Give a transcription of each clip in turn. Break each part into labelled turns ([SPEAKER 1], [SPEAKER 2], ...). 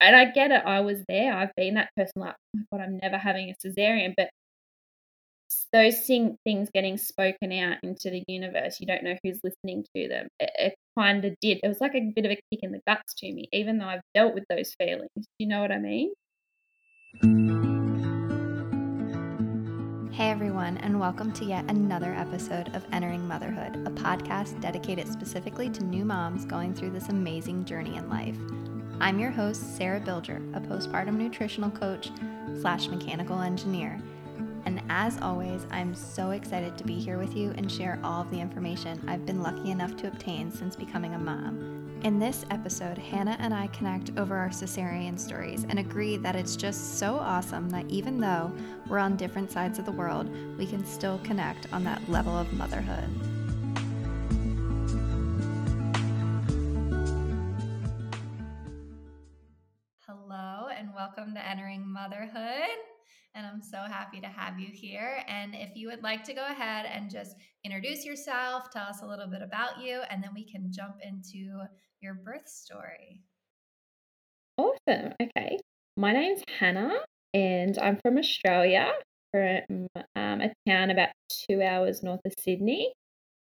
[SPEAKER 1] and I get it. I was there. I've been that person like, oh my God, I'm never having a cesarean. But those thing, things getting spoken out into the universe, you don't know who's listening to them. It, it kind of did. It was like a bit of a kick in the guts to me, even though I've dealt with those feelings. Do you know what I mean?
[SPEAKER 2] Hey everyone, and welcome to yet another episode of Entering Motherhood, a podcast dedicated specifically to new moms going through this amazing journey in life. I'm your host, Sarah Bilger, a postpartum nutritional coach slash mechanical engineer. And as always, I'm so excited to be here with you and share all of the information I've been lucky enough to obtain since becoming a mom. In this episode, Hannah and I connect over our cesarean stories and agree that it's just so awesome that even though we're on different sides of the world, we can still connect on that level of motherhood. And welcome to Entering Motherhood and I'm so happy to have you here. And if you would like to go ahead and just introduce yourself, tell us a little bit about you, and then we can jump into your birth story.
[SPEAKER 1] Awesome. Okay. My name's Hannah, and I'm from Australia, from um, a town about two hours north of Sydney.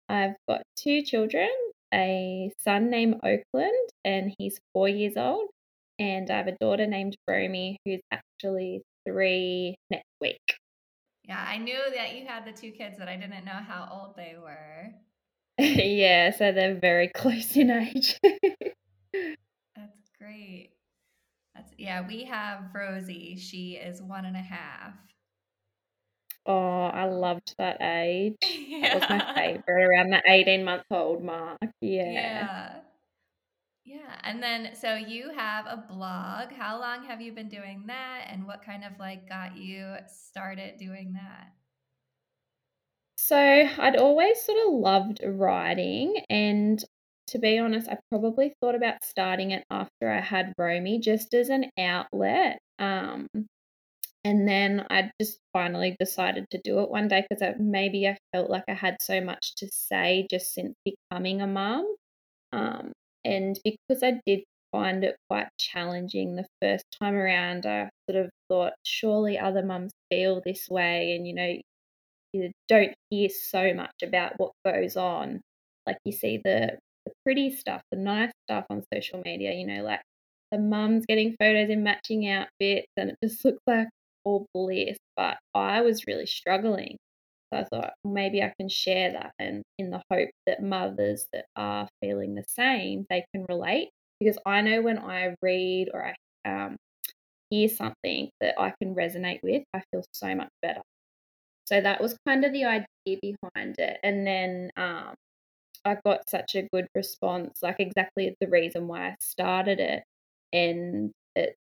[SPEAKER 1] I've got two children a son named Oakland, and he's four years old, and I have a daughter named Romy, who's actually three next week.
[SPEAKER 2] Yeah, I knew that you had the two kids, but I didn't know how old they were.
[SPEAKER 1] yeah, so they're very close in age.
[SPEAKER 2] That's great. That's yeah, we have Rosie. She is one and a half.
[SPEAKER 1] Oh, I loved that age. Yeah. That was my favorite around the 18 month old mark. Yeah.
[SPEAKER 2] Yeah. Yeah. And then, so you have a blog. How long have you been doing that? And what kind of like got you started doing that?
[SPEAKER 1] So I'd always sort of loved writing. And to be honest, I probably thought about starting it after I had Romy just as an outlet. Um, and then I just finally decided to do it one day because maybe I felt like I had so much to say just since becoming a mum. And because I did find it quite challenging the first time around, I sort of thought, surely other mums feel this way. And, you know, you don't hear so much about what goes on. Like you see the, the pretty stuff, the nice stuff on social media, you know, like the mums getting photos in matching outfits and it just looks like all bliss. But I was really struggling. So I thought maybe I can share that and in the hope that mothers that are feeling the same, they can relate. Because I know when I read or I um, hear something that I can resonate with, I feel so much better. So that was kind of the idea behind it. And then um, I got such a good response, like exactly the reason why I started it. And it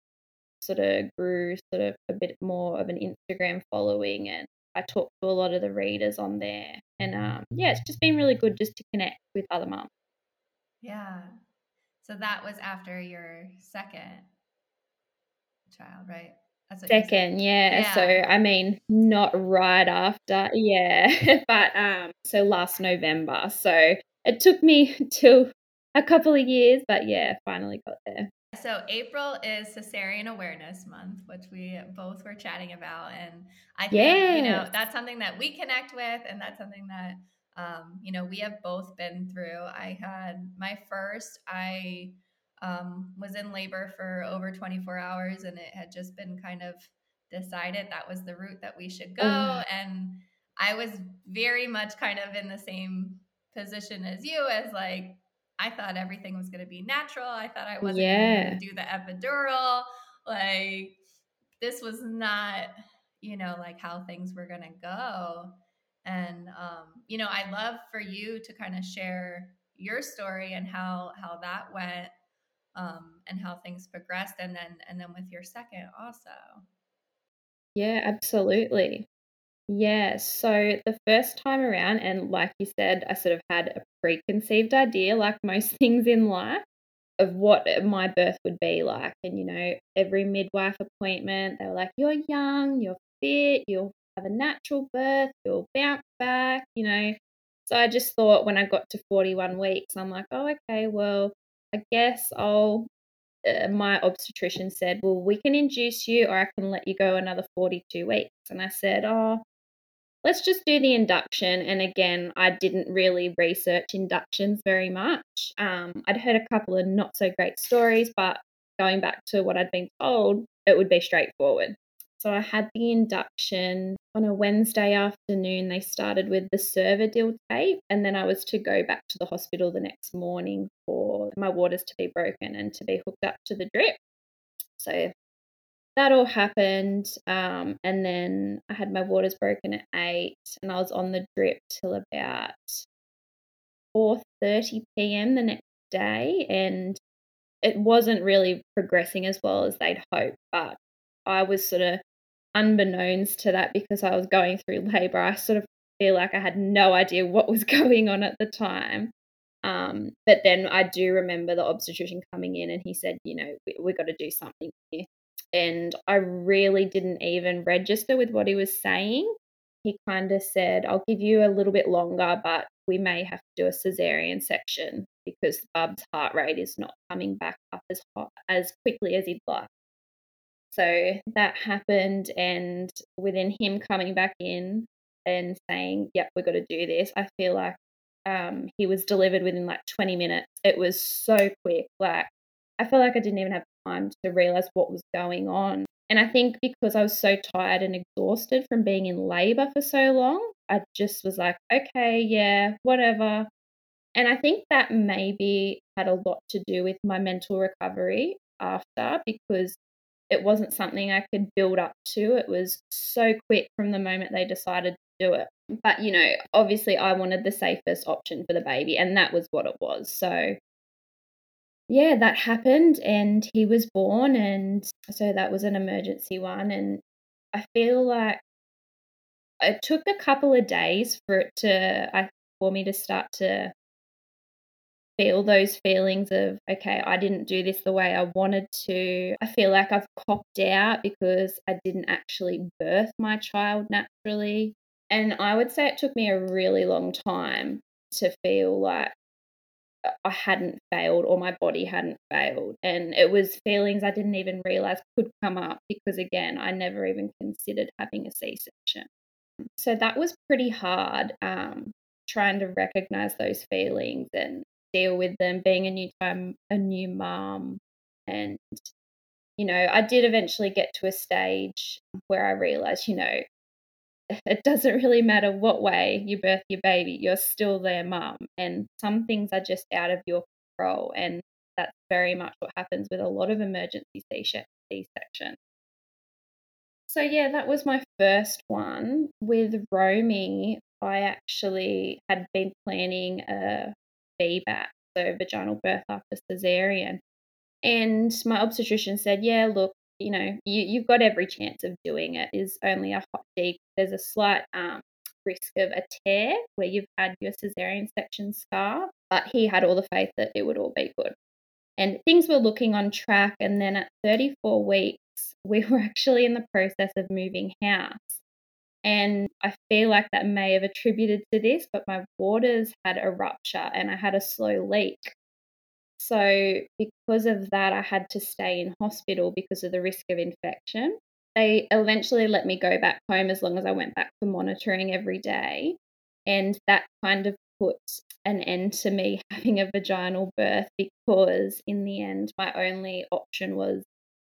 [SPEAKER 1] sort of grew sort of a bit more of an Instagram following and I talk to a lot of the readers on there. And um, yeah, it's just been really good just to connect with other mums.
[SPEAKER 2] Yeah. So that was after your second child, right?
[SPEAKER 1] Second, yeah. yeah. So I mean, not right after, yeah, but um, so last November. So it took me till a couple of years, but yeah, finally got there.
[SPEAKER 2] So April is cesarean awareness month, which we both were chatting about, and I think yes. you know that's something that we connect with, and that's something that um, you know we have both been through. I had my first, I um, was in labor for over 24 hours, and it had just been kind of decided that was the route that we should go, mm. and I was very much kind of in the same position as you, as like I thought everything was going to be natural. I thought I wasn't yeah. going to do the epidural. Like this was not, you know, like how things were going to go. And um, you know, I'd love for you to kind of share your story and how how that went um, and how things progressed and then and then with your second also.
[SPEAKER 1] Yeah, absolutely. Yeah, so the first time around, and like you said, I sort of had a preconceived idea, like most things in life, of what my birth would be like. And, you know, every midwife appointment, they were like, you're young, you're fit, you'll have a natural birth, you'll bounce back, you know. So I just thought when I got to 41 weeks, I'm like, oh, okay, well, I guess I'll uh, my obstetrician said, Well, we can induce you or I can let you go another 42 weeks. And I said, Oh, let's just do the induction. And again, I didn't really research inductions very much. Um, I'd heard a couple of not so great stories, but going back to what I'd been told, it would be straightforward. So I had the induction on a Wednesday afternoon. They started with the Cervidil tape, and then I was to go back to the hospital the next morning for my waters to be broken and to be hooked up to the drip. So that all happened. Um, and then I had my waters broken at eight, and I was on the drip till about 4:30 p.m. the next day, and it wasn't really progressing as well as they'd hoped. But I was sort of unbeknownst to that because I was going through labor. I sort of feel like I had no idea what was going on at the time. Um, but then I do remember the obstetrician coming in and he said, you know, we, we got to do something here and I really didn't even register with what he was saying. He kind of said, I'll give you a little bit longer, but we may have to do a cesarean section because the Bub's heart rate is not coming back up as hot, as quickly as he'd like. So that happened, and within him coming back in and saying, "Yep, we've got to do this," I feel like um, he was delivered within like 20 minutes. It was so quick. Like I felt like I didn't even have time to realize what was going on. And I think because I was so tired and exhausted from being in labor for so long, I just was like, okay, yeah, whatever. And I think that maybe had a lot to do with my mental recovery after because it wasn't something I could build up to. It was so quick from the moment they decided to do it. But, you know, obviously I wanted the safest option for the baby, and that was what it was. So yeah, that happened and he was born and so that was an emergency one and I feel like it took a couple of days for it to I for me to start to feel those feelings of okay, I didn't do this the way I wanted to. I feel like I've copped out because I didn't actually birth my child naturally. And I would say it took me a really long time to feel like I hadn't failed or my body hadn't failed. And it was feelings I didn't even realize could come up because, again, I never even considered having a C section. So that was pretty hard um, trying to recognize those feelings and deal with them, being a new time, a new mom. And, you know, I did eventually get to a stage where I realized, you know, it doesn't really matter what way you birth your baby, you're still their mum. And some things are just out of your control. And that's very much what happens with a lot of emergency C section. So, yeah, that was my first one. With Romy, I actually had been planning a VBAC, so vaginal birth after cesarean. And my obstetrician said, Yeah, look, you know, you, you've got every chance of doing it. Is only a hot dig. There's a slight um, risk of a tear where you've had your cesarean section scar, but he had all the faith that it would all be good. And things were looking on track. And then at 34 weeks, we were actually in the process of moving house. And I feel like that may have attributed to this, but my waters had a rupture and I had a slow leak. So, because of that, I had to stay in hospital because of the risk of infection. They eventually let me go back home as long as I went back for monitoring every day. And that kind of put an end to me having a vaginal birth because, in the end, my only option was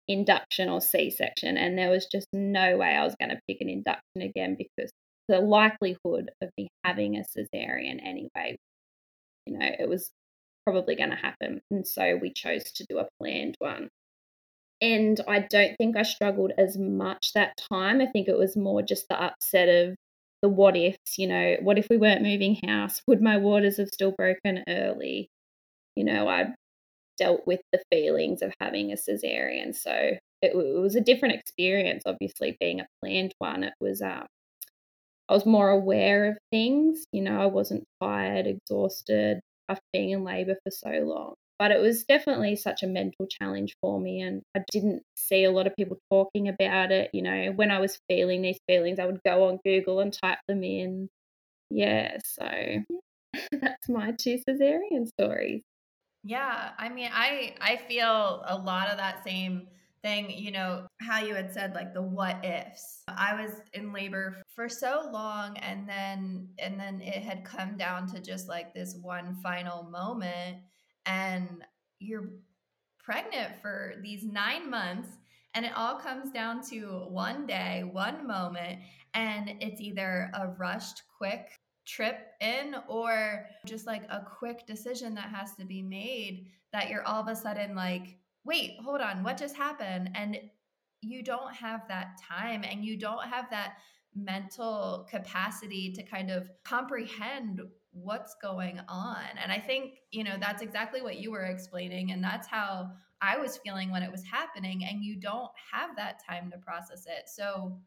[SPEAKER 1] induction or C section. And there was just no way I was going to pick an induction again because the likelihood of me having a cesarean anyway, you know, it was probably going to happen. And so we chose to do a planned one. And I don't think I struggled as much that time. I think it was more just the upset of the what ifs, you know, what if we weren't moving house? Would my waters have still broken early? You know, I dealt with the feelings of having a cesarean. So it, it was a different experience, obviously, being a planned one. It was, um, I was more aware of things. You know, I wasn't tired, exhausted after being in labour for so long. But it was definitely such a mental challenge for me, and I didn't see a lot of people talking about it. You know, when I was feeling these feelings, I would go on Google and type them in. Yeah, so that's my two cesarean stories.
[SPEAKER 2] Yeah, I mean, I I feel a lot of that same thing, you know, how you had said like the what ifs. I was in labor for so long and then and then it had come down to just like this one final moment and you're pregnant for these 9 months and it all comes down to one day, one moment and it's either a rushed quick trip in or just like a quick decision that has to be made that you're all of a sudden like, wait, hold on, what just happened? And you don't have that time and you don't have that mental capacity to kind of comprehend what's going on. And I think, you know, that's exactly what you were explaining. And that's how I was feeling when it was happening. And you don't have that time to process it. So,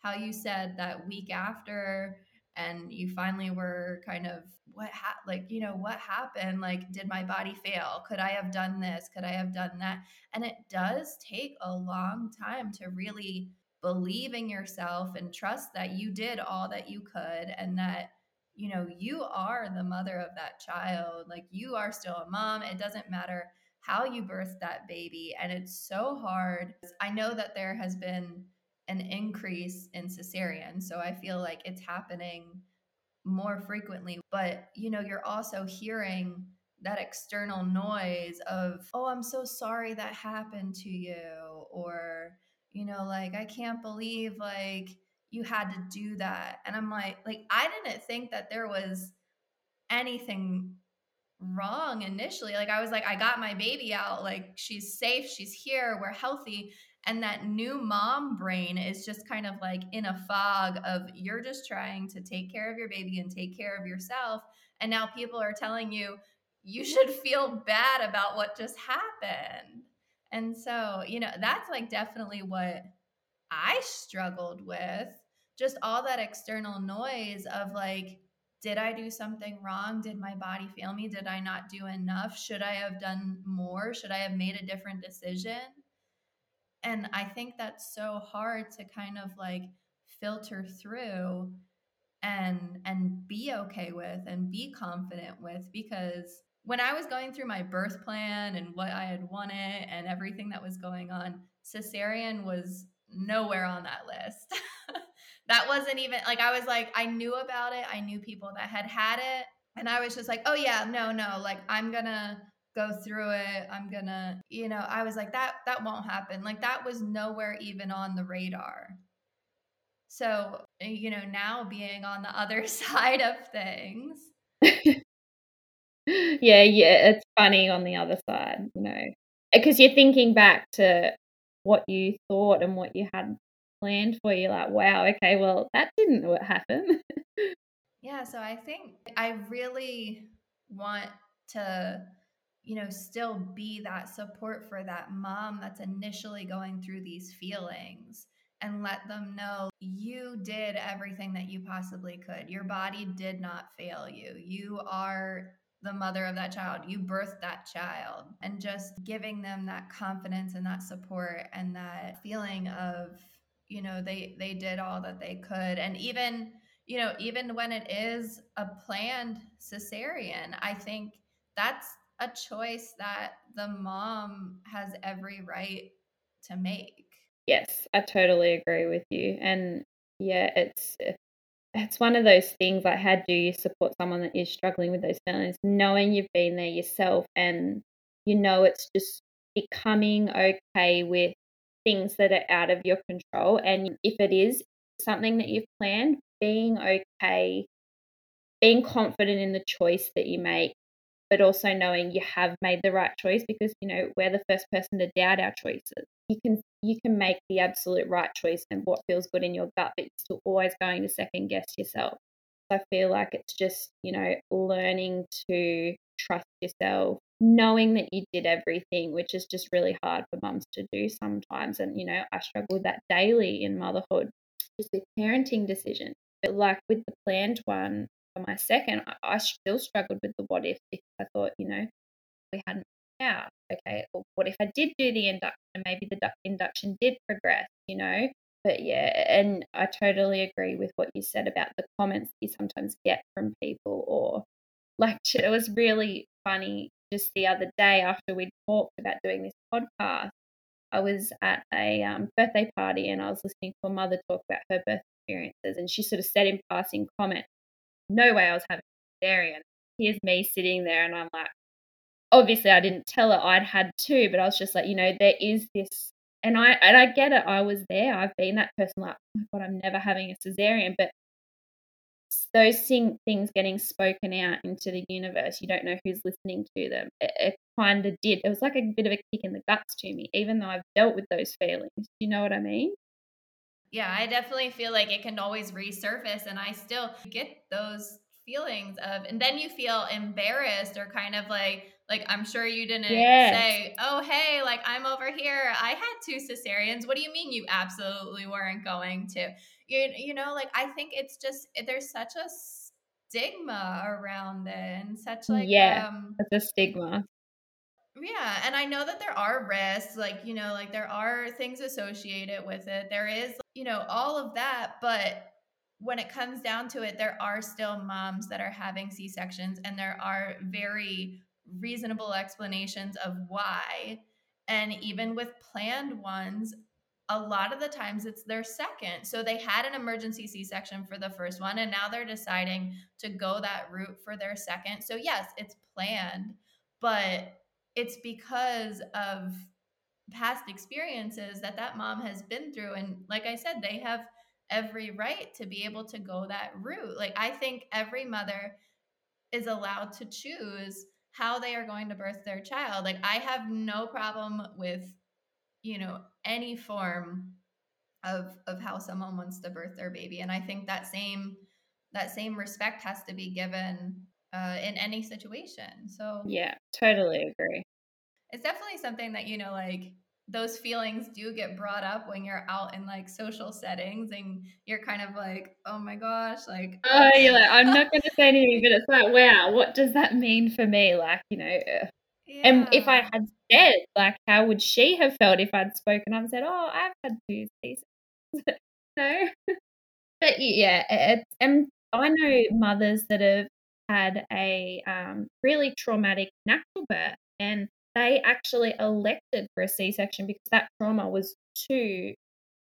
[SPEAKER 2] how you said that week after and you finally were kind of what ha- like you know what happened? Like did my body fail? Could i have done this? Could i have done that? And it does take a long time to really believe in yourself and trust that you did all that you could and that you know you are the mother of that child. Like you are still a mom. It doesn't matter how you birthed that baby. And it's so hard. I know that there has been an increase in cesarean. So I feel like it's happening more frequently. But, you know, you're also hearing that external noise of, oh, I'm so sorry that happened to you. Or, you know, like, I can't believe like you had to do that. And I'm like, like, I didn't think that there was anything wrong initially. Like I was like, I got my baby out, like she's safe, she's here, we're healthy and that new mom brain is just kind of like in a fog of you're just trying to take care of your baby and take care of yourself and now people are telling you you should feel bad about what just happened and so you know that's like definitely what i struggled with just all that external noise of like did I do something wrong? Did my body fail me? Did I not do enough? Should I have done more? Should I have made a different decision? And i think that's so hard to kind of like filter through and and be okay with and be confident with because when i was going through my birth plan and what i had wanted and everything that was going on cesarean was nowhere on that list. That wasn't even like i was like i knew about it. I knew people that had had it. And i was just like oh yeah no no like i'm gonna go through it. I'm gonna you know i was like that that won't happen. Like that was nowhere even on the radar. So you know now being on the other side of things.
[SPEAKER 1] Yeah yeah it's funny on the other side you know. Because you're thinking back to what you thought and what you had planned for you like wow okay well that didn't happen.
[SPEAKER 2] Yeah so i think i really want to you know, still be that support for that mom that's initially going through these feelings and let them know you did everything that you possibly could. Your body did not fail you. You are the mother of that child. You birthed that child. And just giving them that confidence and that support and that feeling of, you know, they they did all that they could. And even, you know, even when it is a planned cesarean, I think that's a choice that the mom has every right to make.
[SPEAKER 1] Yes, I totally agree with you. And yeah, it's it's one of those things like how do you support someone that is struggling with those feelings, knowing you've been there yourself and you know it's just becoming okay with things that are out of your control. And if it is something that you've planned, being okay, being confident in the choice that you make but also knowing you have made the right choice because you know we're the first person to doubt our choices. You can you can make the absolute right choice and what feels good in your gut but you're still always going to second guess yourself. I feel like it's just you know learning to trust yourself knowing that you did everything which is just really hard for mums to do sometimes. And you know i struggle with that daily in motherhood just with parenting decisions. But like with the planned one for my second, I, I still struggled with the what if because I thought, you know, we hadn't out. Okay, well, what if I did do the induction maybe the induction did progress, you know? But yeah, and I totally agree with what you said about the comments you sometimes get from people, or like it was really funny just the other day after we'd talked about doing this podcast, I was at a um, birthday party and I was listening to a mother talk about her birth experiences, and she sort of said in passing comment, "No way I was having a cesarean." Here's me sitting there, and I'm like, obviously I didn't tell her I'd had two, but I was just like, you know, there is this, and I and I get it. I was there. I've been that person. Like, oh my god, I'm never having a cesarean, but those thing, things getting spoken out into the universe, you don't know who's listening to them. It, it kind of did. It was like a bit of a kick in the guts to me, even though I've dealt with those feelings. You know what I mean?
[SPEAKER 2] Yeah, I definitely feel like it can always resurface, and I still get those feelings of, and then you feel embarrassed or kind of like, like I'm sure you didn't yes. say, "Oh, hey, like I'm over here. I had two cesareans. What do you mean you absolutely weren't going to?" You you know, like I think it's just there's such a stigma around it and such like
[SPEAKER 1] yeah, um, it's a stigma.
[SPEAKER 2] Yeah, and I know that there are risks, like you know, like there are things associated with it. There is, you know, all of that, but when it comes down to it, there are still moms that are having C sections, and there are very reasonable explanations of why. And even with planned ones, a lot of the times it's their second. So they had an emergency C section for the first one, and now they're deciding to go that route for their second. So, yes, it's planned, but it's because of past experiences that that mom has been through. And like I said, they have every right to be able to go that route. Like, I think every mother is allowed to choose how they are going to birth their child. Like I have no problem with you know any form of of how someone wants to birth their baby and I think that same that same respect has to be given uh, in any situation. So
[SPEAKER 1] Yeah, totally agree.
[SPEAKER 2] It's definitely something that you know like those feelings do get brought up when you're out in like social settings and you're kind of like, oh my gosh, like
[SPEAKER 1] oh, you're like, I'm not going to say anything, but it's like, wow, what does that mean for me? Like, you know, yeah. and if I had said, like, how would she have felt if I'd spoken up and said, oh, I've had two seasons, no, but yeah, it's and I know mothers that have had a um, really traumatic natural birth and they actually elected for a C section because that trauma was too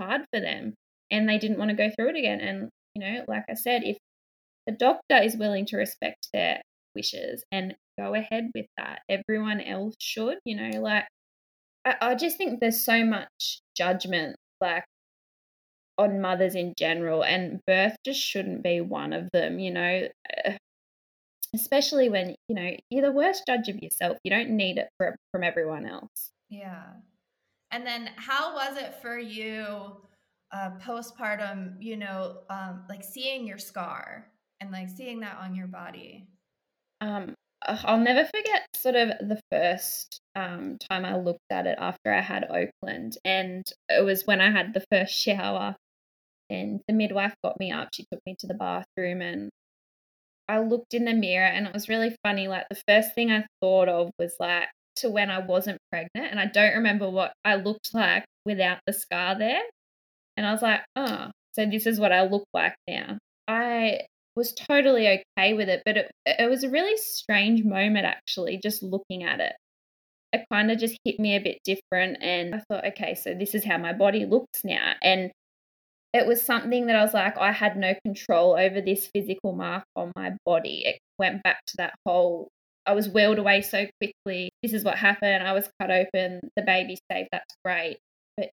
[SPEAKER 1] hard for them and they didn't want to go through it again. And, you know, like I said, if the doctor is willing to respect their wishes and go ahead with that, everyone else should, you know, like, I, I just think there's so much judgment, like, on mothers in general, and birth just shouldn't be one of them, you know especially when you know you're the worst judge of yourself you don't need it for, from everyone else
[SPEAKER 2] yeah and then how was it for you uh, postpartum you know um, like seeing your scar and like seeing that on your body
[SPEAKER 1] um I'll never forget sort of the first um, time I looked at it after I had Oakland. And it was when I had the first shower. And the midwife got me up. She took me to the bathroom and I looked in the mirror and it was really funny. Like the first thing I thought of was like to when I wasn't pregnant, and I don't remember what I looked like without the scar there. And I was like, oh, so this is what I look like now. I was totally okay with it, but it, it was a really strange moment actually, just looking at it. It kind of just hit me a bit different, and I thought, okay, so this is how my body looks now. And it was something that I was like, I had no control over this physical mark on my body. It went back to that whole, I was wheeled away so quickly. This is what happened. I was cut open. The baby's safe. That's great. But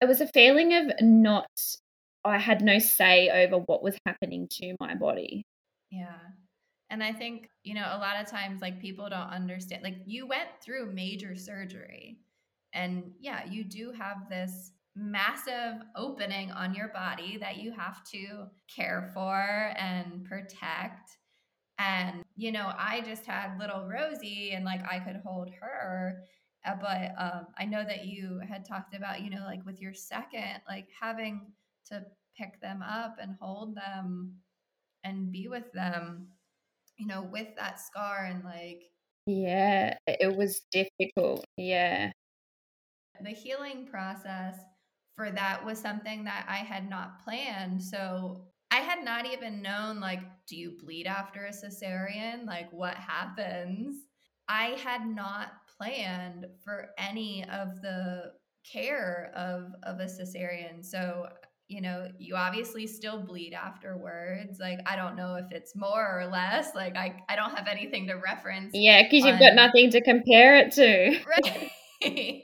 [SPEAKER 1] it was a feeling of not, I had no say over what was happening to my body.
[SPEAKER 2] Yeah. And I think, you know, a lot of times, like, people don't understand. Like, you went through major surgery. And yeah, you do have this massive opening on your body that you have to care for and protect. And, you know, I just had little Rosie and like I could hold her. Uh, but um, I know that you had talked about, you know, like with your second, like having to pick them up and hold them and be with them, you know, with that scar and like.
[SPEAKER 1] Yeah, it was difficult. Yeah.
[SPEAKER 2] The healing process for that was something that I had not planned. So I had not even known like, do you bleed after a cesarean? Like, what happens? I had not planned for any of the care of of a cesarean. So, you know, you obviously still bleed afterwards. Like I don't know if it's more or less. Like I I don't have anything to reference.
[SPEAKER 1] Yeah, cuz you've got nothing to compare it to.
[SPEAKER 2] Right.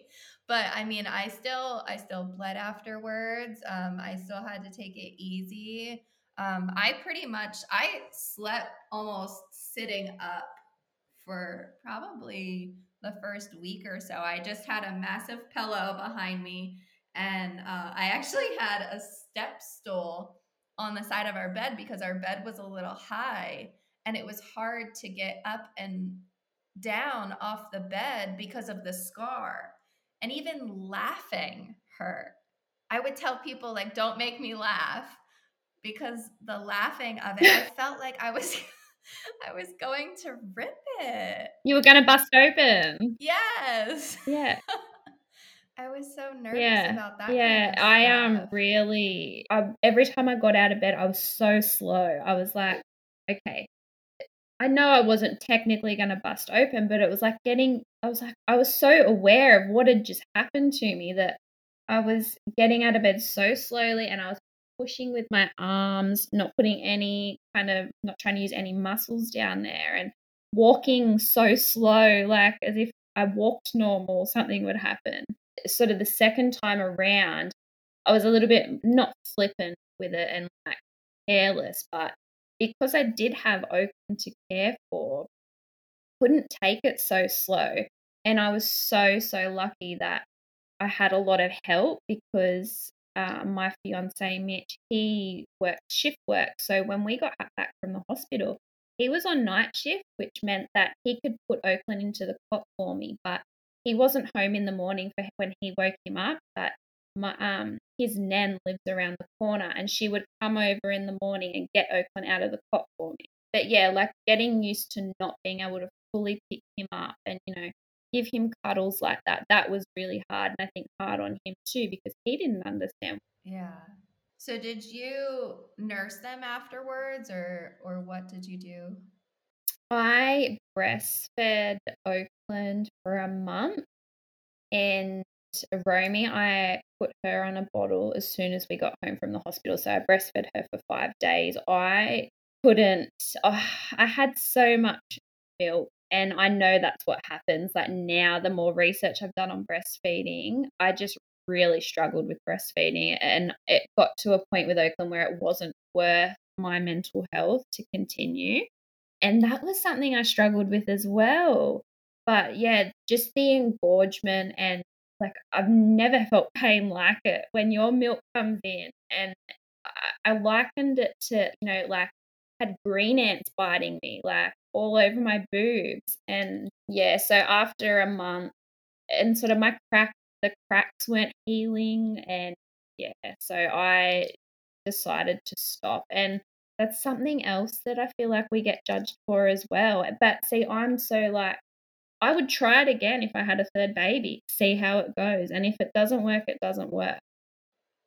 [SPEAKER 2] But I mean, I still I still bled afterwards. Um I still had to take it easy. Um I pretty much I slept almost sitting up for probably the first week or so. I just had a massive pillow behind me, and uh, I actually had a step stool on the side of our bed because our bed was a little high and it was hard to get up and down off the bed because of the scar. And even laughing hurt. I would tell people, like, don't make me laugh because the laughing of it, I felt like I was I was going to rip it.
[SPEAKER 1] You were going to bust open.
[SPEAKER 2] Yes.
[SPEAKER 1] Yeah.
[SPEAKER 2] I was so nervous yeah. about that.
[SPEAKER 1] Yeah,
[SPEAKER 2] kind of I
[SPEAKER 1] am um, really. I, every time I got out of bed, I was so slow. I was like, okay, I know I wasn't technically going to bust open, but it was like getting. I was like, I was so aware of what had just happened to me that I was getting out of bed so slowly, and I was pushing with my arms, not putting any kind of, not trying to use any muscles down there, and walking so slow, like as if I walked normal, something would happen. Sort of the second time around, I was a little bit not flippant with it and like careless, but because I did have Oakland to care for, couldn't take it so slow. And I was so, so lucky that I had a lot of help because uh, my fiance Mitch, he worked shift work. So when we got back from the hospital, he was on night shift, which meant that he could put Oakland into the cot for me, but he wasn't home in the morning for when he woke him up. But my um his nan lives around the corner, and she would come over in the morning and get Oakland out of the cot for me. But yeah, like getting used to not being able to fully pick him up and you know give him cuddles like that. That was really hard. And I think hard on him too because he didn't understand.
[SPEAKER 2] Yeah. So did you nurse them afterwards or or what did you do?
[SPEAKER 1] I breastfed Oakland for a month and Romy, I put her on a bottle as soon as we got home from the hospital. So I breastfed her for five days. I couldn't, oh, I had so much milk and I know that's what happens. Like now, the more research I've done on breastfeeding, I just really struggled with breastfeeding. And it got to a point with Oakland where it wasn't worth my mental health to continue. And that was something I struggled with as well. But yeah, just the engorgement and like I've never felt pain like it when your milk comes in. And I, I likened it to, you know, like had green ants biting me. Like all over my boobs. And yeah, so after a month, and sort of my crack, the cracks weren't healing. And yeah, so I decided to stop. And that's something else that I feel like we get judged for as well. But see, I'm so like, I would try it again if I had a third baby, see how it goes. And if it doesn't work, it doesn't work.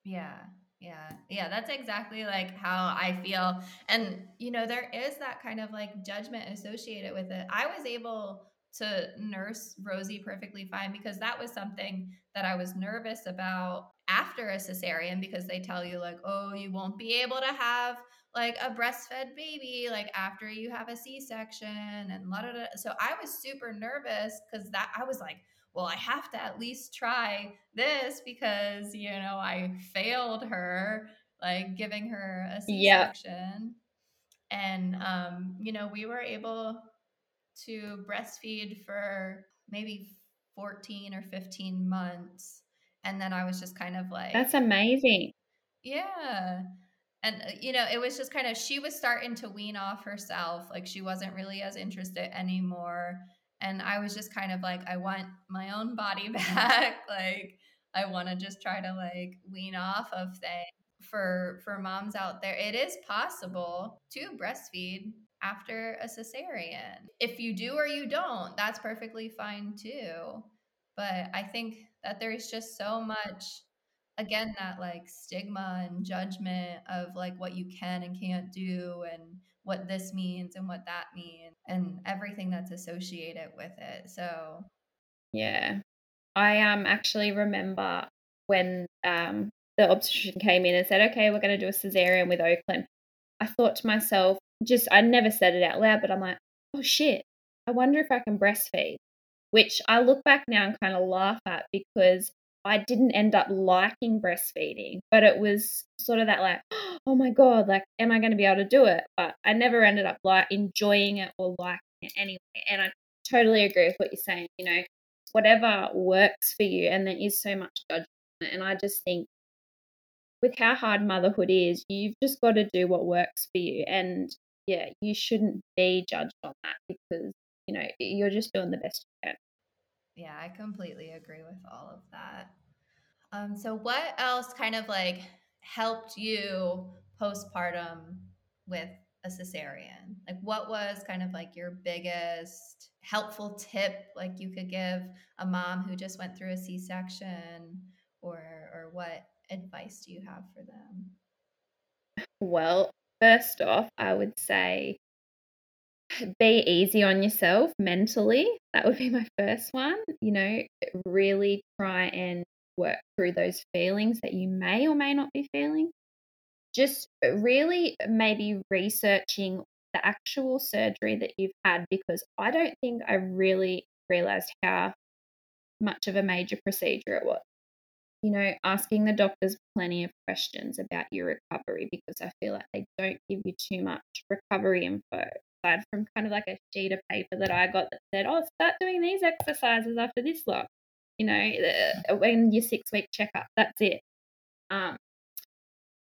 [SPEAKER 2] Yeah. Yeah. Yeah, that's exactly like how I feel. And you know, there is that kind of like judgment associated with it. I was able to nurse Rosie perfectly fine because that was something that I was nervous about after a cesarean because they tell you like, "Oh, you won't be able to have like a breastfed baby like after you have a C-section and la da da." So I was super nervous cuz that I was like, well, I have to at least try this because, you know, I failed her, like giving her a C section. And, um, you know, we were able to breastfeed for maybe 14 or 15 months. And then I was just kind of like,
[SPEAKER 1] That's amazing.
[SPEAKER 2] Yeah. And, uh, you know, it was just kind of, she was starting to wean off herself. Like she wasn't really as interested anymore and i was just kind of like i want my own body back like i want to just try to like wean off of things for for moms out there it is possible to breastfeed after a cesarean if you do or you don't that's perfectly fine too but i think that there's just so much again that like stigma and judgment of like what you can and can't do and what this means and what that means and everything that's associated with it. So,
[SPEAKER 1] yeah. I um actually remember when um the obstetrician came in and said, "Okay, we're going to do a cesarean with Oakland." I thought to myself, just I never said it out loud, but I'm like, "Oh shit, I wonder if I can breastfeed." Which I look back now and kind of laugh at because I didn't end up liking breastfeeding, but it was sort of that like, oh my god, like, am I going to be able to do it? But I never ended up like enjoying it or liking it anyway. And I totally agree with what you're saying. You know, whatever works for you, and there is so much judgment. And I just think with how hard motherhood is, you've just got to do what works for you. And yeah, you shouldn't be judged on that because you know you're just doing the best you can.
[SPEAKER 2] Yeah, I completely agree with all of that. Um, so what else kind of like helped you postpartum with a cesarean? Like what was kind of like your biggest helpful tip like you could give a mom who just went through a C-section or or what advice do you have for them?
[SPEAKER 1] Well, first off, I would say be easy on yourself mentally. That would be my first one. You know, really try and work through those feelings that you may or may not be feeling. Just uh, really uh, maybe researching the actual surgery that you've had because I don't think I really realized how much of a major procedure it was. You know, asking the doctors plenty of questions about your recovery because I feel like they don't give you too much recovery info aside from kind of like a sheet of paper that I got that said, "Oh, start doing these exercises after this lot." You know, when your six week checkup, that's it. Um,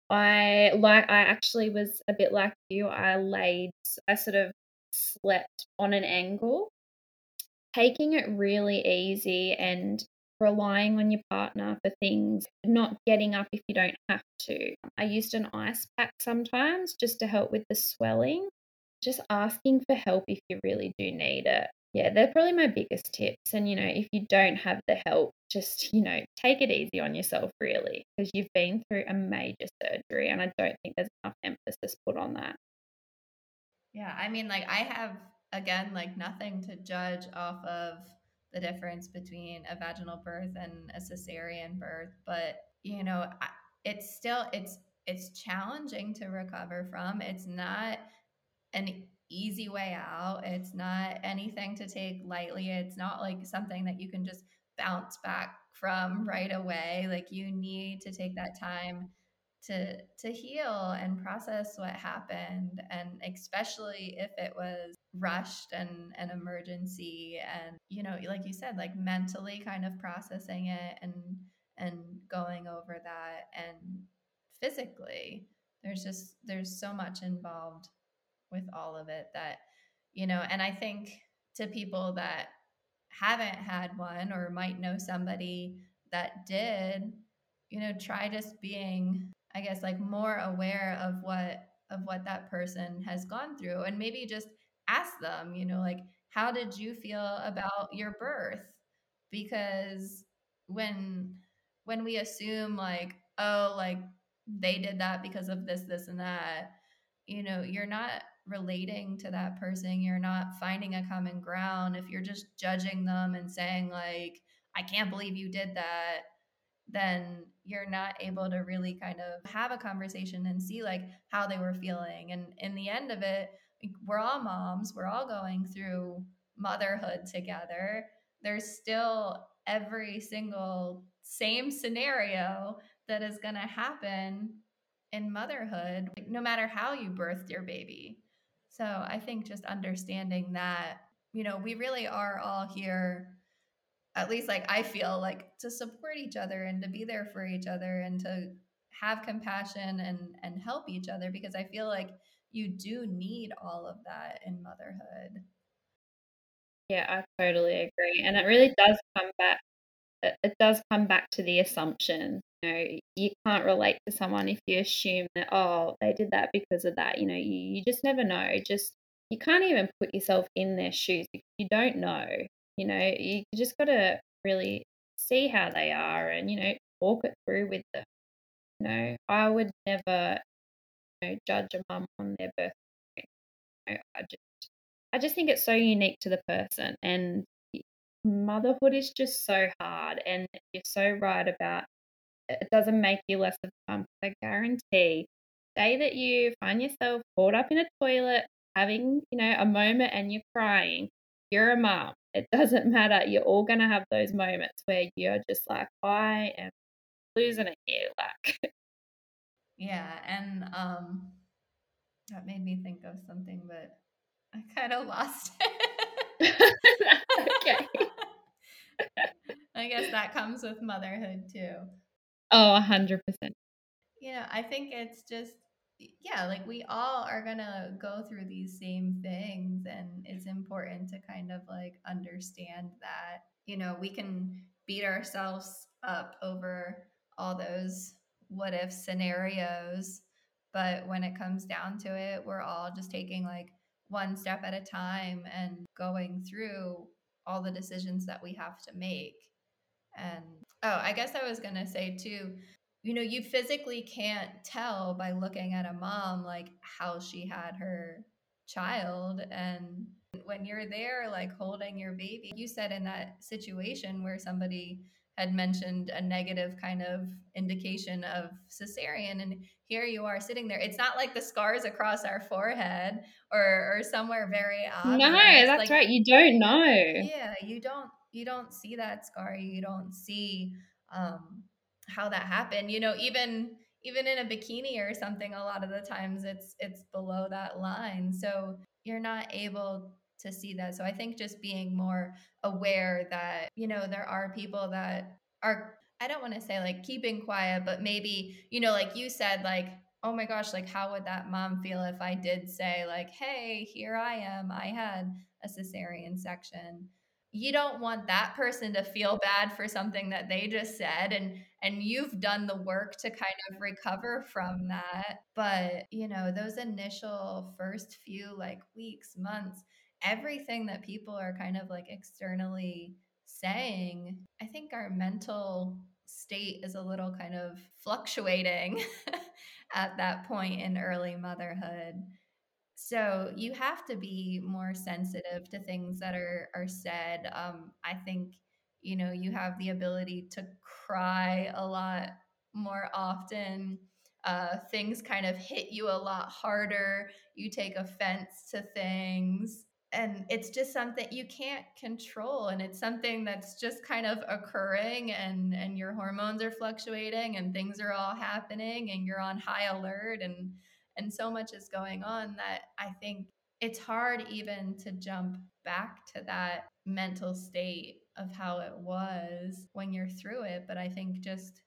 [SPEAKER 1] I like I actually was a bit like you. I laid, I sort of slept on an angle, taking it really easy and relying on your partner for things, not getting up if you don't have to. I used an ice pack sometimes just to help with the swelling just asking for help if you really do need it. Yeah, they're probably my biggest tips. And, you know, if you don't have the help, just, you know, take it easy on yourself, really, because you've been through a major surgery. And I don't think there's enough emphasis put on that.
[SPEAKER 2] Yeah. I mean, like, I have, again, like nothing to judge off of the difference between a vaginal birth and a cesarean birth. But, you know, it's still, it's, it's challenging to recover from. It's not an easy way out. It's not anything to take lightly. It's not like something that you can just bounce back from right away. Like you need to take that time to to heal and process what happened and especially if it was rushed and an emergency and you know like you said like mentally kind of processing it and and going over that and physically there's just there's so much involved with all of it that you know and i think to people that haven't had one or might know somebody that did you know try just being i guess like more aware of what of what that person has gone through and maybe just ask them you know like how did you feel about your birth? Because when when we assume like oh like they did that because of this this and that you know you're not relating to that person. You're not finding a common ground. If you're just judging them and saying like i can't believe you did that then you're not able to really kind of have a conversation and see like how they were feeling. And in the end of it we're all moms. We're all going through motherhood together. There's still every single same scenario that is going to happen in motherhood no matter how you birthed your baby so I think just understanding that, you know, we really are all here, at least like I feel like to support each other and to be there for each other and to have compassion and and help each other because I feel like you do need all of that in motherhood.
[SPEAKER 1] Yeah, I totally agree. And it really does come back it does come back to the assumption. You know, you can't relate to someone if you assume that, oh, they did that because of that. You know, you, you just never know. Just you can't even put yourself in their shoes you don't know. You know, you just got to really see how they are and, you know, walk it through with them. You know, I would never you know, judge a mum on their birth. know, I just I just think it's so unique to the person and motherhood is just so hard and you're so right about it doesn't make you less of a bum. I guarantee day that you find yourself caught up in a toilet having, you know, a moment and you're crying, you're a mom. It doesn't matter. You're all gonna have those moments where you're just like, I am losing it here. Like
[SPEAKER 2] Yeah, and um that made me think of something, but I kind of lost it. okay. I guess that comes with motherhood too.
[SPEAKER 1] Oh, 100%.
[SPEAKER 2] You know, I think it's just yeah, like we all are going to go through these same things and it's important to kind of like understand that, you know, we can beat ourselves up over all those what if scenarios, but when it comes down to it, we're all just taking like one step at a time and going through all the decisions that we have to make. And oh, I guess I was going to say too, you know, you physically can't tell by looking at a mom like how she had her child and when you're there like holding your baby you said in that situation where somebody had mentioned a negative kind of indication of cesarean and here you are sitting there it's not like the scars across our forehead or or somewhere very obvious.
[SPEAKER 1] no that's like, right you don't know
[SPEAKER 2] yeah you don't you don't see that scar you don't see um how that happened you know even even in a bikini or something a lot of the times it's it's below that line. So you're not able to see that. So i think just being more aware that you know there are people that are i don't want to say like keeping quiet but maybe you know like you said like oh my gosh like how would that mom feel if i did say like hey here i am. I had a cesarean section you don't want that person to feel bad for something that they just said and and you've done the work to kind of recover from that. But you know those initial first few like weeks months everything that people are kind of like externally saying i think our mental state is a little kind of fluctuating at that point in early motherhood so you have to be more sensitive to things that are are said. Um, I think you know you have the ability to cry a lot more often. Uh, things kind of hit you a lot harder. You take offense to things. And it's just something you can't control. And it's something that's just kind of occurring, and, and your hormones are fluctuating, and things are all happening, and you're on high alert. And and so much is going on that I think it's hard even to jump back to that mental state of how it was when you're through it. But I think just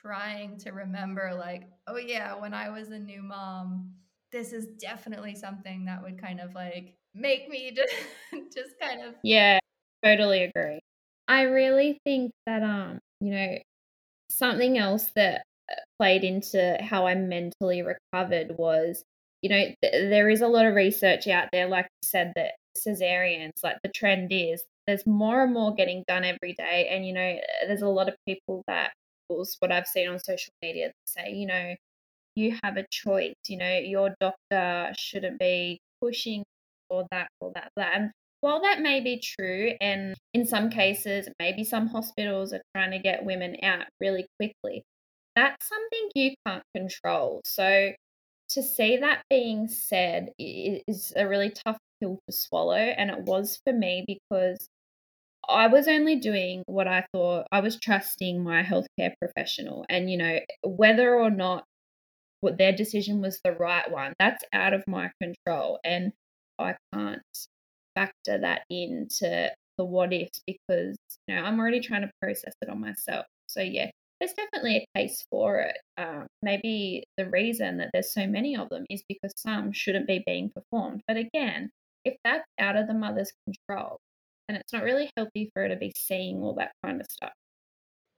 [SPEAKER 2] trying to remember, like, oh, yeah, when I was a new mom, this is definitely something that would kind of like make me just, just kind of.
[SPEAKER 1] Yeah, totally agree. I really think that, um, you know, something else that played into how I mentally recovered was, you know, th- there is a lot of research out there, like you said, that cesareans, like the trend is there's more and more getting done every day. And, you know, there's a lot of people that what I've seen on social media say, you know, you have a choice, you know, your doctor shouldn't be pushing or that or that, that. And while that may be true, and in some cases, maybe some hospitals are trying to get women out really quickly, that's something you can't control. So to see that being said is a really tough pill to swallow. And it was for me because I was only doing what I thought I was trusting my healthcare professional. And, you know, whether or not what their decision was the right one, that's out of my control. And I can't factor that into the what ifs because, you know, I'm already trying to process it on myself. So, yeah, there's definitely a case for it. Um, maybe the reason that there's so many of them is because some shouldn't be being performed. But again, if that's out of the mother's control, then it's not really healthy for her to be seeing all that kind of stuff.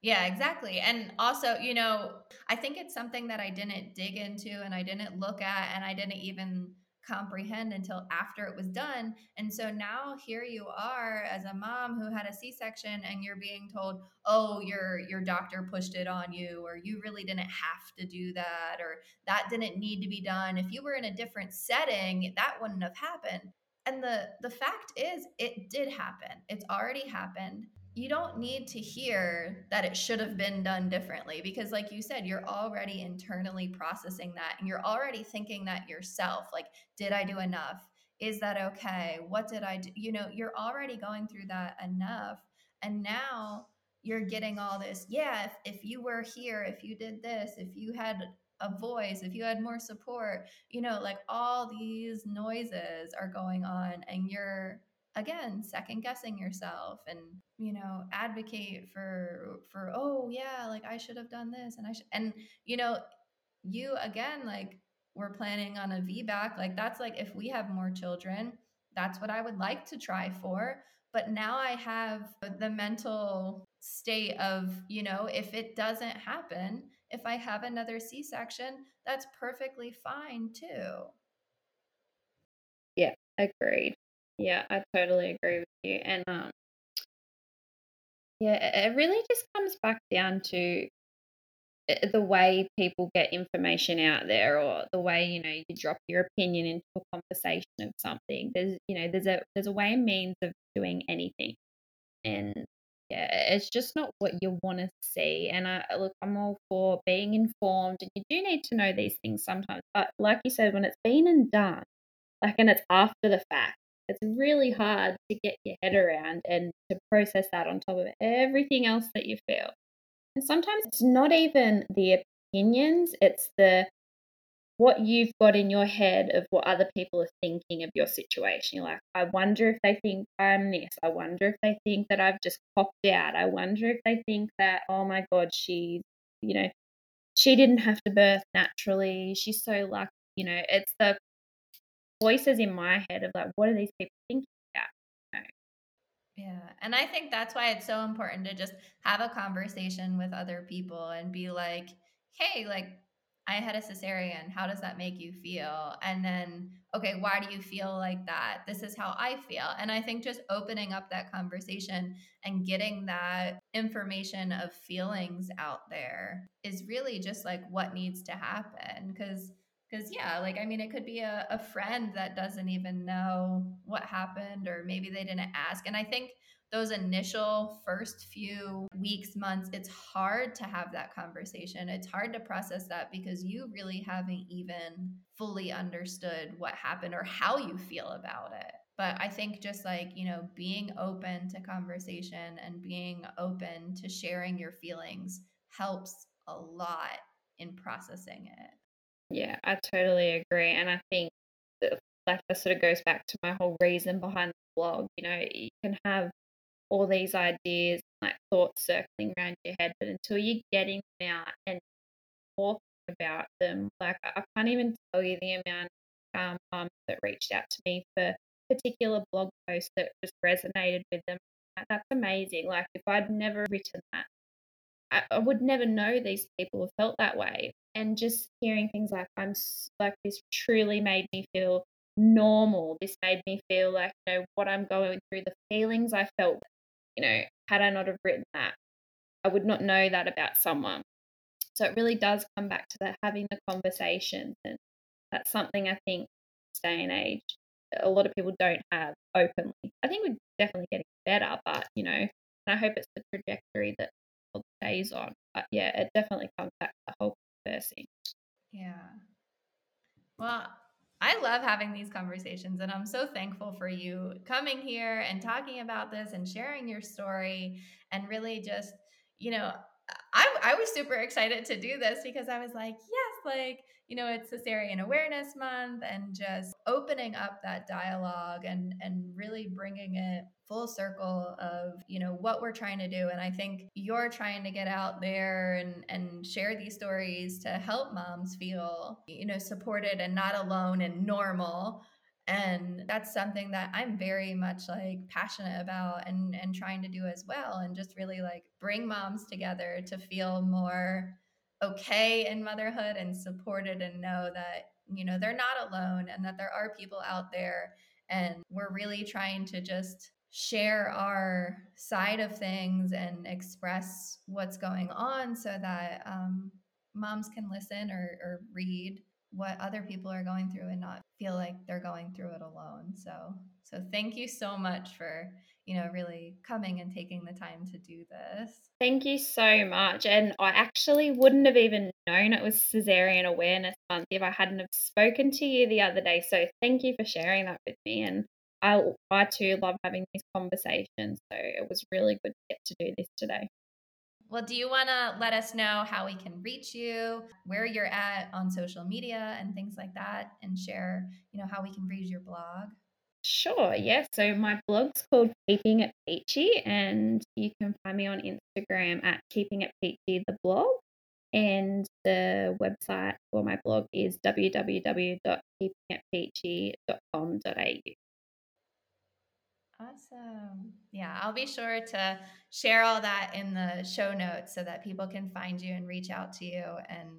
[SPEAKER 2] Yeah, exactly. And also, you know, I think it's something that I didn't dig into and I didn't look at and I didn't even comprehend until after it was done. And so now here you are as a mom who had a C-section and you're being told, "Oh, your your doctor pushed it on you or you really didn't have to do that or that didn't need to be done. If you were in a different setting, that wouldn't have happened." And the the fact is it did happen. It's already happened you don't need to hear that it should have been done differently because like you said you're already internally processing that and you're already thinking that yourself like did i do enough? Is that okay? What did i do? You know you're already going through that enough and now you're getting all this yeah if, if you were here if you did this if you had a voice if you had more support you know like all these noises are going on and you're again second guessing yourself and you know advocate for for oh yeah like i should have done this and i should and you know you again like we're planning on a vbac like that's like if we have more children that's what i would like to try for. But now i have the mental state of you know if it doesn't happen if i have another c-section that's perfectly fine too.
[SPEAKER 1] Yeah agreed yeah, I totally agree with you. And um, yeah, it really just comes back down to eh, the way people get information out there or the way you know you drop your opinion into a conversation of something there's you know there's a there's a way and means of doing anything and yeah it's just not what you want to see and i look i'm all for being informed and you do need to know these things sometimes but like you said when it's been and done like and it's after the fact it's really hard to get your head around and to process that on top of everything else that you feel. And sometimes it's not even the opinions, it's the what you've got in your head of what other people are thinking of your situation. You're like, I wonder if they think I'm this. I wonder if they think that I've just popped out. I wonder if they think that, oh my God, she's, you know, she didn't have to birth naturally. She's so lucky. You know, it's the voices in my head of like, what are these people thinking about?
[SPEAKER 2] Yeah. And I think that's why it's so important to just have a conversation with other people and be like, hey, like, I had a cesarean. How does that make you feel? And then, okay, why do you feel like that? This is how I feel. And I think just opening up that conversation and getting that information of feelings out there is really just like what needs to happen. Because because, yeah, like, I mean, it could be a, a friend that doesn't even know what happened, or maybe they didn't ask. And I think those initial first few weeks, months, it's hard to have that conversation. It's hard to process that because you really haven't even fully understood what happened or how you feel about it. But I think just like, you know, being open to conversation and being open to sharing your feelings helps a lot in processing it.
[SPEAKER 1] Yeah, I totally agree. And I think that, like that sort of goes back to my whole reason behind the blog. You know, you can have all these ideas, like thoughts circling around your head, but until you're getting them out and talking about them, like I can't even tell you the amount um, moms that reached out to me for particular blog posts that just resonated with them. That's amazing. Like if I'd never written that, I, I would never know these people felt that way and just hearing things like i'm like this truly made me feel normal. This made me feel like you know what i'm going through the feelings i felt you know had i not have written that i would not know that about someone. So it really does come back to that having the conversations and that's something i think day and age a lot of people don't have openly. I think we're definitely getting better but you know i hope it's the trajectory that stays on. But yeah it definitely comes back to the whole
[SPEAKER 2] yeah. Well, I love having these conversations, and I'm so thankful for you coming here and talking about this and sharing your story and really just, you know, I, I was super excited to do this because I was like, yes, like, you know, it's cesarean awareness month and just opening up that dialogue and, and really bringing it full circle of, you know, what we're trying to do. And I think you're trying to get out there and, and share these stories to help moms feel, you know, supported and not alone and normal and that's something that i'm very much like passionate about and and trying to do as well and just really like bring moms together to feel more okay in motherhood and supported and know that you know, they're not alone and that there are people out there and we're really trying to just share our side of things and express what's going on so that um, moms can listen or, or read what other people are going through and not feel like they're going through it alone. So so thank you so much for you know really coming and taking the time to do this
[SPEAKER 1] thank you so much and i actually wouldn't have even known it was cesarean awareness month if i hadn't have spoken to you the other day so thank you for sharing that with me and I, I too love having these conversations. So it was really good to get to do this today.
[SPEAKER 2] Well, do you want to let us know how we can reach you, where you're at on social media and things like that, and share, you know, how we can read your blog?
[SPEAKER 1] Sure, yes. Yeah. So my blog's called Keeping It Peachy, and you can find me on Instagram at Keeping It Peachy the blog. And the website for my blog is www.keepingitpeachy.com.au.
[SPEAKER 2] Awesome. Yeah, I'll be sure to share all that in the show notes so that people can find you and reach out to you and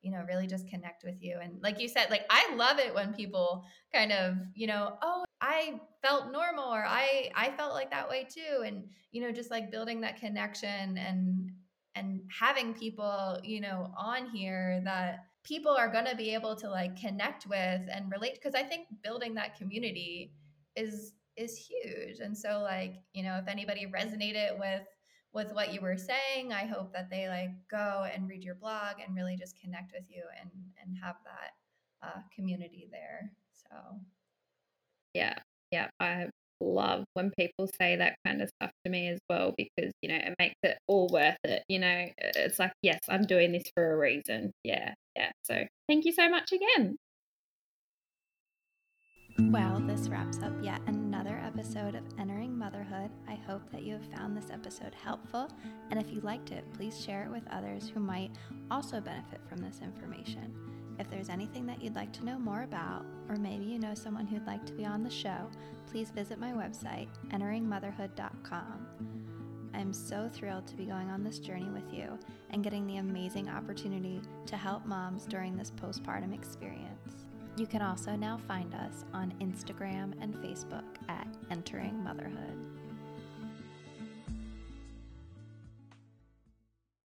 [SPEAKER 2] you know really just connect with you and like you said like I love it when people kind of, you know, oh, I felt normal or I I felt like that way too and you know just like building that connection and and having people, you know, on here that people are going to be able to like connect with and relate because I think building that community is is huge. And so like, you know, if anybody resonated with with what you were saying, I hope that they like go and read your blog and really just connect with you and and have that uh, community there. So
[SPEAKER 1] yeah, yeah, I love when people say that kind of stuff to me as well because you know it makes it all worth it. You know, it's like yes, I'm doing this for a reason. Yeah, yeah. So thank you so much again.
[SPEAKER 2] Well, this wraps up yet another episode of Entering Motherhood. I hope that you have found this episode helpful, and if you liked it, please share it with others who might also benefit from this information. If there's anything that you'd like to know more about, or maybe you know someone who'd like to be on the show, please visit my website, enteringmotherhood.com. I'm so thrilled to be going on this journey with you and getting the amazing opportunity to help moms during this postpartum experience. You can also now find us on Instagram and Facebook at Entering Motherhood.